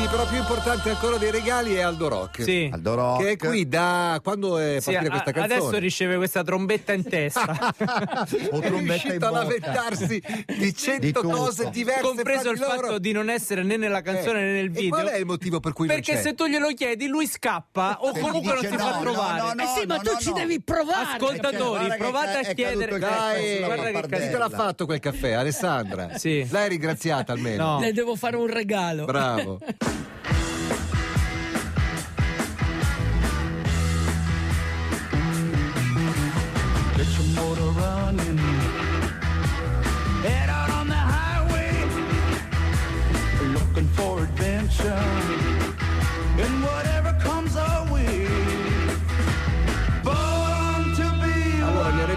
Sì, però più importante ancora dei regali è Aldo Rock. Sì. Aldo Rock. Che è qui da quando è Sì, partita a- questa canzone. adesso riceve questa trombetta in testa. O è trombetta in riuscito a lamentarsi di Di cento tutto. cose diverse. compreso il di loro. fatto di non essere né nella canzone Eh, né nel e video. qual è il motivo per cui non Perché c'è? se tu glielo chiedi, lui scappa o comunque non si no, fa no, trovare. no, no, eh sì, ma no, tu no, ci devi provare. Ascoltatori, che provate è- a è chiedere. Dai, guarda che te l'ha fatto quel caffè? Alessandra? Sì. L'hai ringraziata almeno? No. Le devo fare un regalo. Bravo.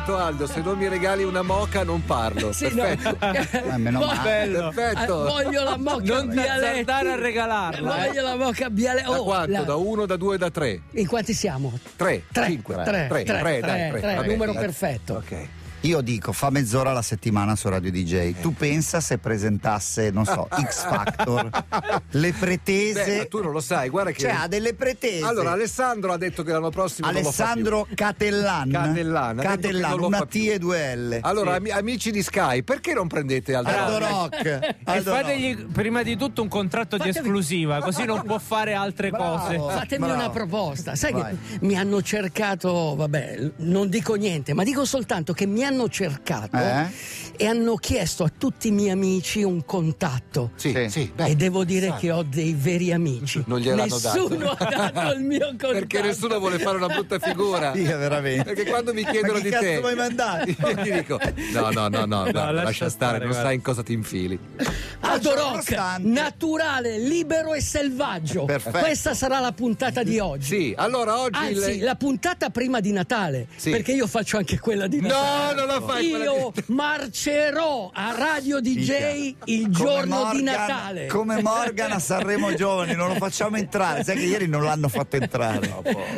detto Aldo, se non mi regali una moca non parlo. Sì, no. Perfetto. Eh, meno male. Bello. Perfetto. Eh, voglio la mocca Non ti Bialetti. azzardare a regalarla. eh. Voglio la mocca Bialetti. Da Oh, quanto? la- Da uno, da due, da tre? In quanti siamo? Tre, Tre, cinque, tre, tre, tre, tre, dai, tre, tre. tre, Va bene, numero dai. perfetto. Ok. Io dico, fa mezz'ora alla settimana su Radio DJ. Tu pensa se presentasse, non so, X Factor, le pretese. Beh, ma tu non lo sai, guarda che. Cioè, ha delle pretese. Allora, Alessandro ha detto che l'anno prossimo. non lo fa Alessandro Catellan. Catellan, lo una T e due L. Allora, ami- amici di Sky, perché non prendete Aldo Aldo Rock? Rock. E Aldo fategli Rock. prima di tutto un contratto di Fatevi- esclusiva, così non può fare altre cose. Bravo. Fatemi bravo. una proposta. Sai Vai. che mi hanno cercato, vabbè, non dico niente, ma dico soltanto che mi hanno cercato Eh? e hanno chiesto a tutti i miei amici un contatto. Sì, Sì. beh, e devo dire sai. che ho dei veri amici. Non gliel'hanno Nessuno dato. ha dato il mio contatto. Perché nessuno vuole fare una brutta figura. Sì, veramente. Perché quando mi chiedono Ma che di cazzo te, vuoi mandare? io gli dico: no, no, no, no, guarda, lascia lascia, stare, stare, non guarda. sai in cosa ti infili. Rock, nonostante- naturale, libero e selvaggio. Perfetto. Questa sarà la puntata di oggi. Sì, allora oggi. Anzi, il- la puntata prima di Natale, Sì. perché io faccio anche quella di No, Natale. Non la fai Io di- marcerò a Radio DJ il giorno di Morgan- Natale. Come Morgan a Sanremo Giovani, non lo facciamo entrare. Sai che ieri non l'hanno fatto entrare.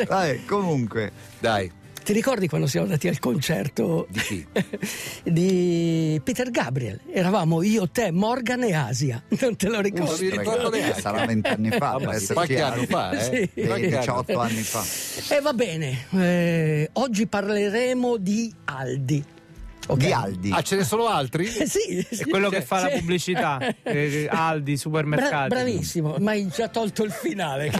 Vabbè, comunque. Dai, Ti ricordi quando siamo andati al concerto Di chi? di Peter Gabriel? Eravamo io, te, Morgan e Asia. Non te lo Non mi ricordo neanche. Sarà vent'anni fa, ma essere qualche chiari. anno fa, eh? Sì. Qualche anno. 18 anni fa. E va bene, eh, oggi parleremo di Aldi. Ok? Di Aldi. Ah, ce ne sono altri? Eh, sì, sì. È quello che fa la Sì. pubblicità, eh, Aldi, Bra- supermercati. bravissimo, ma hai già tolto il finale.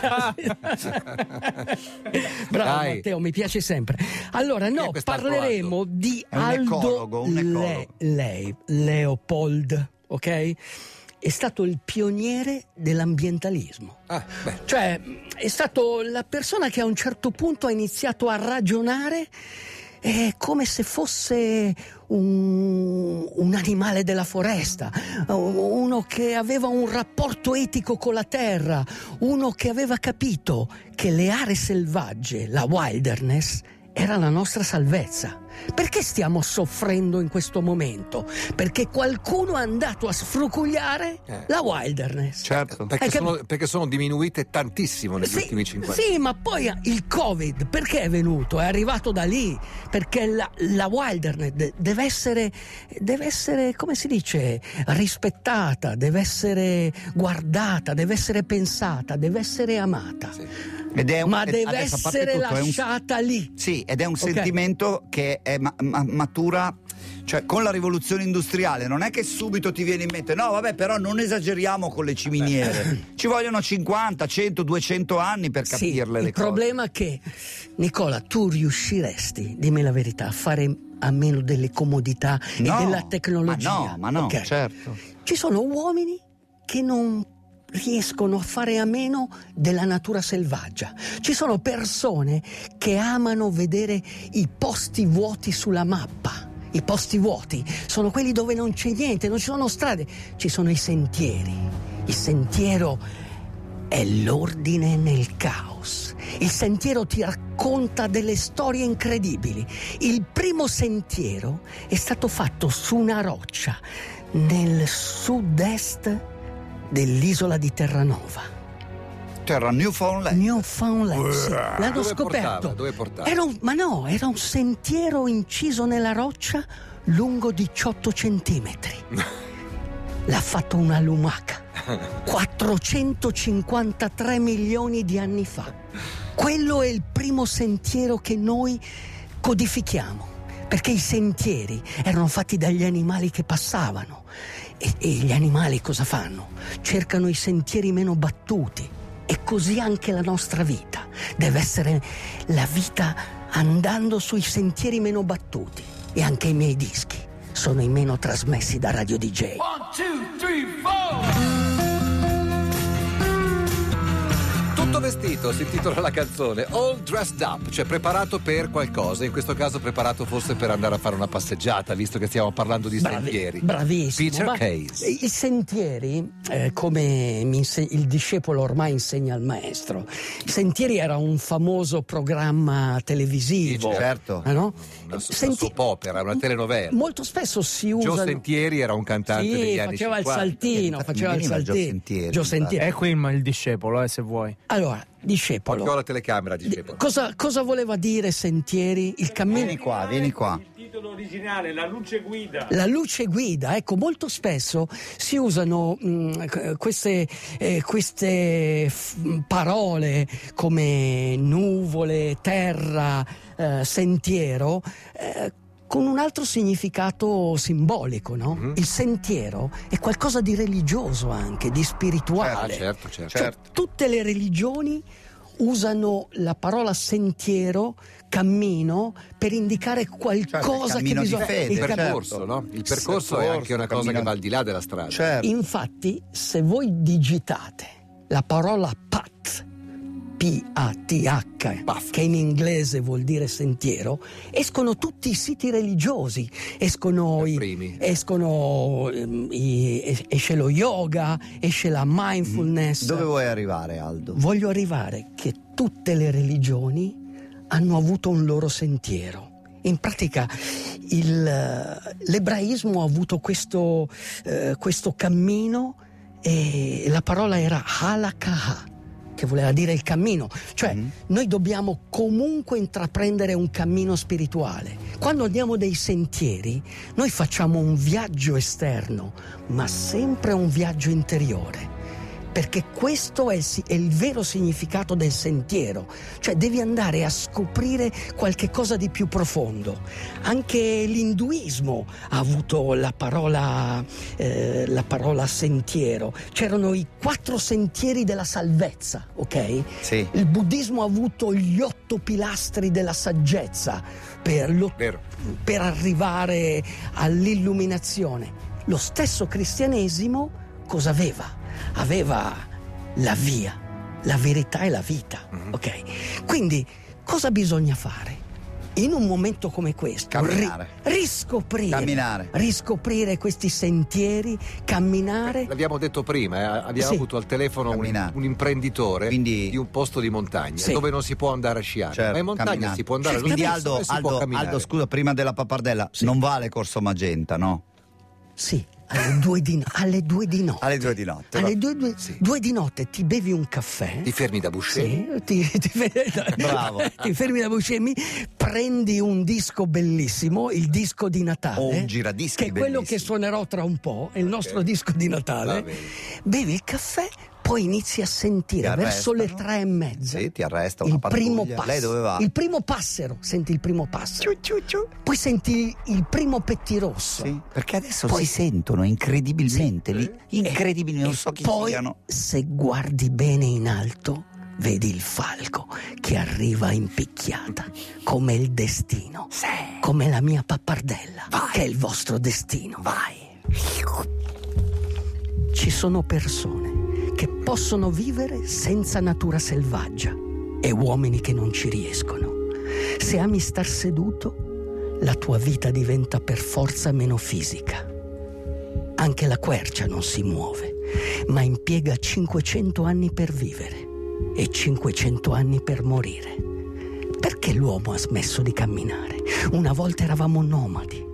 Bravo Dai. Matteo, mi piace sempre. Allora, no, parleremo di È un Aldo ecologo, un ecologo. lei, Leopold, ok? È stato il pioniere dell'ambientalismo. Ah, beh. Cioè, è stato la persona che a un certo punto ha iniziato a ragionare eh, come se fosse un, un animale della foresta, uno che aveva un rapporto etico con la terra, uno che aveva capito che le aree selvagge, la wilderness, era la nostra salvezza. Perché stiamo soffrendo in questo momento? Perché qualcuno è andato a sfrucugliare Eh. la wilderness. Certo. Perché sono, perché sono diminuite tantissimo negli Sì, ultimi 50 sì, ma poi il Covid perché è venuto? È arrivato da lì perché la, la wilderness de- deve essere, deve essere, come si dice, rispettata, deve essere guardata, deve essere pensata, deve essere amata. Ed è un- Ma deve essere tutto, è un- lasciata lì. Sì, ed è un Ok. sentimento che è ma- ma- matura. Cioè, con la rivoluzione industriale non è che subito ti viene in mente, no, vabbè, però non esageriamo con le ciminiere. Ci vogliono 50, 100, 200 anni per Sì, capirle il le cose. problema è che, Nicola, tu riusciresti, dimmi la verità, a fare a meno delle comodità No, e della tecnologia. Ma no, ma no, Ok. certo. Ci sono uomini che non riescono a fare a meno della natura selvaggia. Ci sono persone che amano vedere i posti vuoti sulla mappa. I posti vuoti sono quelli dove non c'è niente, non ci sono strade, ci sono i sentieri. Il sentiero è l'ordine nel caos. Il sentiero ti racconta delle storie incredibili. Il primo sentiero è stato fatto su una roccia nel sud-est dell'isola di Terranova. Terra Newfoundland. Newfoundland, sì. l'hanno Dove scoperto. portava? Dove portava? Era un- ma no, era un sentiero inciso nella roccia lungo 18 centimetri. l'ha fatto una lumaca 453 milioni di anni fa. Quello è il primo sentiero che noi codifichiamo, perché i sentieri erano fatti dagli animali che passavano. E, e gli animali cosa fanno? Cercano i sentieri meno battuti. E così anche la nostra vita deve essere la vita andando sui sentieri meno battuti. E anche i miei dischi sono i meno trasmessi da Radio DJ. One, two, three, four. Vestito si intitola la canzone All Dressed Up, cioè preparato per qualcosa, in questo caso preparato forse per andare a fare una passeggiata, visto che stiamo parlando di Bravi- sentieri. Bravissimo. Peter Ma Case. I sentieri, eh, come mi inse- il discepolo ormai insegna al maestro, i sentieri era un famoso programma televisivo. Sì, certo. eh, no? Una, una Senti- soap opera, una telenovela. Molto spesso si Joe usa. Sentieri era un cantante Sì, degli anni faceva 50. il saltino, faceva il saltino. Sentieri, Joe Sentieri. È qui il, il discepolo, eh, se vuoi. Allora, discepolo. Portò la telecamera, di- dicevo. cosa, cosa voleva dire sentieri? Il cammino. Vieni qua, vieni qua. Il titolo originale, La luce guida. La luce guida, ecco, molto spesso si usano mh, queste, eh, queste f- parole come nuvole, terra, eh, sentiero. eh, con un altro significato simbolico, no? Mhm. Il sentiero è qualcosa di religioso anche, di spirituale. certo, certo. Cioè, tutte le religioni usano la parola sentiero, cammino, per indicare qualcosa Certo, il cammino che bisogna... fede, Il cam- percorso, certo. no? Il percorso è anche una cosa cammino- che va al di là della strada. Certo. Infatti, se voi digitate la parola PAT, P-A-T-H, Path. che in inglese vuol dire sentiero, escono tutti i siti religiosi, escono, I i, escono ehm, i- es- esce lo yoga, esce la mindfulness. Dove vuoi arrivare, Aldo? Voglio arrivare che tutte le religioni hanno avuto un loro sentiero. In pratica il, eh, l'ebraismo ha avuto questo, eh, questo cammino e la parola era halakha, che voleva dire il cammino. Cioè noi dobbiamo comunque intraprendere un cammino spirituale. Quando andiamo dei sentieri, noi facciamo un viaggio esterno, ma sempre un viaggio interiore perché questo è il, è il vero significato del sentiero, cioè devi andare a scoprire qualche cosa di più profondo. Anche l'induismo ha avuto la parola, eh, la parola sentiero, c'erano i quattro sentieri della salvezza, ok? Sì. Il buddismo ha avuto gli otto pilastri della saggezza per, lo- per arrivare all'illuminazione. Lo stesso cristianesimo cosa aveva? Aveva la via, la verità e la vita. Mhm. Ok? Quindi cosa bisogna fare? In un momento come questo, Camminare. ri- riscoprire, Camminare. riscoprire questi sentieri, camminare. L'abbiamo detto prima, eh, abbiamo Sì. avuto al telefono un, un imprenditore Quindi- di un posto di montagna Sì. dove non si può andare a sciare. Certo, Ma in montagna camminare. si può andare allo Quindi Aldo, Aldo. Aldo, scusa, prima della pappardella, non vale Corso Magenta, no? Sì, alle due di, no- alle due di notte. Alle due di notte. Alle due, due- due di notte ti bevi un caffè. Ti fermi da Buscemi. Sì, ti, ti- Bravo. ti fermi da Buscemi, prendi un disco bellissimo, il disco di Natale. O un giradischi Che è quello bellissimo. che suonerò tra un po', è il nostro disco di Natale. Bevi il caffè, poi inizi a sentire Ti verso le tre e mezza. Sì, ti arresta una il primo passo. Lei dove va? Il primo passero, senti il primo passero. Ciu, ciu, ciu. Poi senti il primo pettirosso. Sì, perché adesso Poi- si sentono incredibilmente, li- incredibili, non so chi poi, siano. se guardi bene in alto, vedi il falco che arriva in picchiata, come il destino, come la mia pappardella, che è il vostro destino. Vai. Ci sono persone che possono vivere senza natura selvaggia e uomini che non ci riescono. Se ami star seduto, la tua vita diventa per forza meno fisica. Anche la quercia non si muove, ma impiega 500 anni per vivere e 500 anni per morire. Perché l'uomo ha smesso di camminare? Una volta eravamo nomadi,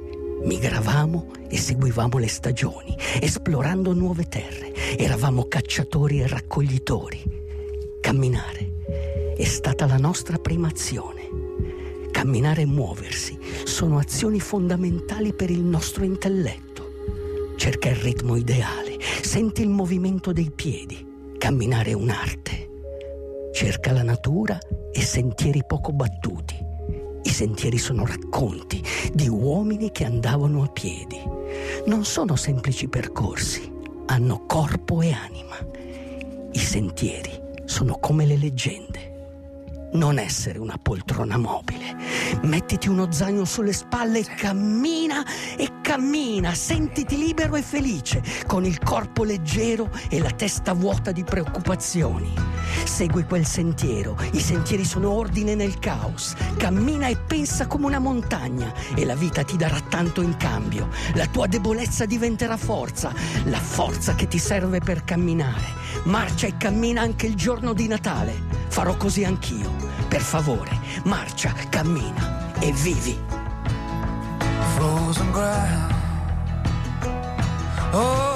migravamo e seguivamo le stagioni, esplorando nuove terre. Eravamo cacciatori e raccoglitori. Camminare è stata la nostra prima azione. Camminare e muoversi sono azioni fondamentali per il nostro intelletto cerca il ritmo ideale, Senti il movimento dei piedi. Camminare è un'arte. Cerca la natura e sentieri poco battuti. I sentieri sono racconti di uomini che andavano a piedi. Non sono semplici percorsi, hanno corpo e anima. I sentieri sono come le leggende. Non essere una poltrona mobile. Mettiti uno zaino sulle spalle e cammina e cammina. Sentiti libero e felice, con il corpo leggero e la testa vuota di preoccupazioni. Segui quel sentiero. I sentieri sono ordine nel caos. Cammina e pensa come una montagna e la vita ti darà tanto in cambio. La tua debolezza diventerà forza, la forza che ti serve per camminare. Marcia e cammina anche il giorno di Natale. Farò così anch'io. Per favore, marcia, cammina e vivi. frozen ground. Oh,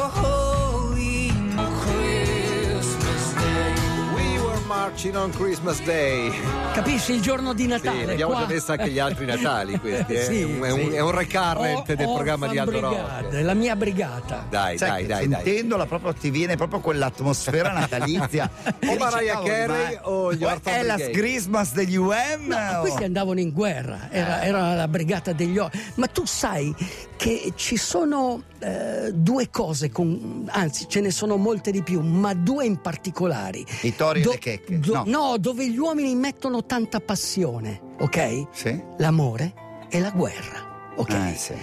marching on Christmas Day. Capisci il giorno di Sì, Natale? abbiamo qua- già messo anche gli altri Natali questi. eh. Sì, è, un, è un- sì. è un recurrent O- del programma di Aldo Rock. La mia brigata. Dai, Sai dai, dai, dai. sentendola proprio ti viene proprio quell'atmosfera natalizia. O Mariah Carey o gli o Orphan È la? Christmas degli UM? Ma o- questi andavano in guerra, era, era la brigata degli orfani. Ma tu sai che ci sono eh, due cose, con- anzi ce ne sono molte di più, ma due in particolari. I tori e le checche, do- no. no, dove gli uomini mettono tanta passione, ok? Sì? L'amore e la guerra, ok? Eh, sì.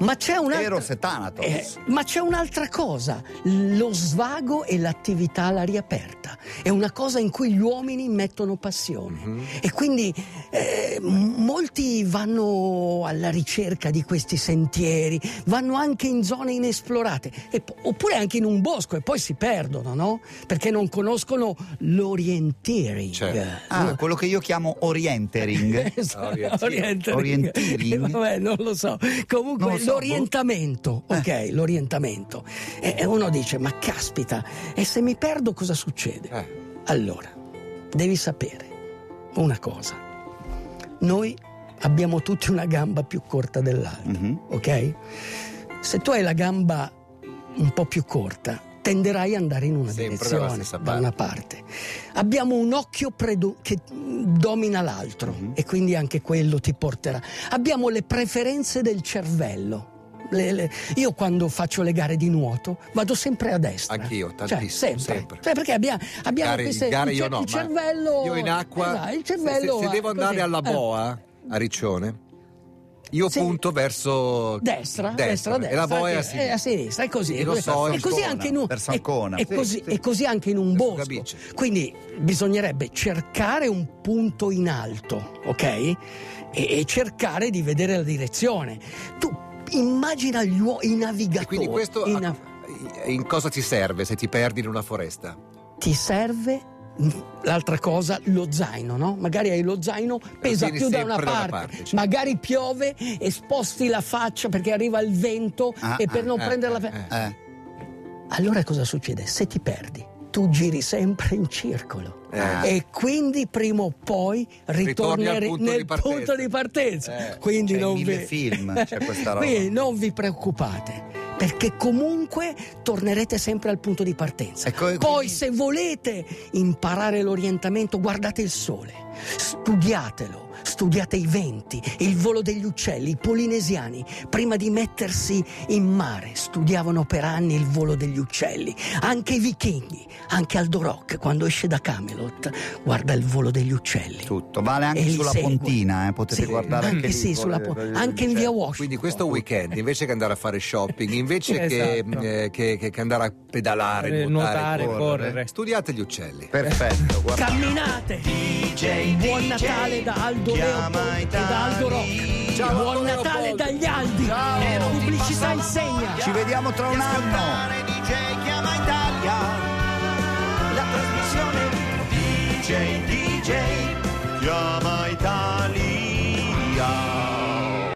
Ma c'è un'altra... Eros e Thanatos. Eh, ma c'è un'altra cosa, lo svago e l'attività all'aria aperta. È una cosa in cui gli uomini mettono passione. Mhm. E quindi eh, molti vanno alla ricerca di questi sentieri, vanno anche in zone inesplorate, e po- oppure anche in un bosco e poi si perdono, no? Perché non conoscono l'orienteering. Certo. Ah, quello che io chiamo orientering. Esatto, Orientering. Orientering? Vabbè, non lo so. Comunque Non lo so. L'orientamento, ok, l'orientamento. E e uno dice, ma caspita, e se mi perdo cosa succede? Eh. Allora, devi sapere una cosa. Noi abbiamo tutti una gamba più corta dell'altra, Mhm. ok? Se tu hai la gamba un po' più corta, tenderai ad andare in una Sempre direzione, da una parte. Abbiamo un occhio predo- che domina l'altro Mhm. e quindi anche quello ti porterà. Abbiamo le preferenze del cervello. Le- le- io quando faccio le gare di nuoto vado sempre a destra. Anch'io, Cioè, tantissimo, sempre. sempre. Cioè, perché abbiamo, abbiamo Gare- queste, gare il, io no, il ma cervello. Io in acqua. Esatto, il se- cervello se, se va devo andare così. alla Eh. boa a Riccione, io Sì. punto verso Destra, destra, destra, e la boa è a È sinistra. a sinistra, è così. E lo so, per così anche in un, verso e- Ancona. e Sì, così- sì. e così anche in un bosco. Quindi bisognerebbe cercare un punto in alto, ok? E, e cercare di vedere la direzione. Tu immagina gli uo- i navigatori. E quindi questo i a- in cosa ti serve se ti perdi in una foresta? ti serve l'altra cosa, lo zaino, no? Magari hai lo zaino, pesa più da una parte, parte, certo. magari piove e sposti la faccia perché arriva il vento Ah, e per ah, non eh, prendere la eh. Eh. Allora cosa succede? Se ti perdi, tu giri sempre in circolo. Eh. E quindi prima o poi punto nel di punto di partenza. Eh, quindi c'è non vi... film, c'è questa roba. Quindi non vi preoccupate, perché comunque tornerete sempre al punto di partenza. Ecco, e Poi quindi- se volete imparare l'orientamento, guardate il sole, studiatelo. Studiate i venti, il volo degli uccelli, i polinesiani, prima di mettersi in mare, studiavano per anni il volo degli uccelli. Anche i vichinghi, anche Aldo Rock, quando esce da Camelot, guarda il volo degli uccelli. Tutto, vale anche sulla segue. pontina, eh, potete Sì, guardare anche, anche lì. sì, sulla po- anche in via Washington. Quindi questo weekend, invece che andare a fare shopping, invece Esatto. che, eh, che- che- che andare a pedalare, Eh, nuotare, nuotare, correre, correre. studiate gli uccelli. Perfetto, guarda. Camminate! Buon Natale da Aldo Leopold e da Aldo Rock. Ciao, Buon Aldo Natale Leopold. dagli Aldi. Pubblicità insegna. Ci vediamo tra un anno. DJ chiama Italia. La trasmissione DJ DJ chiama Italia.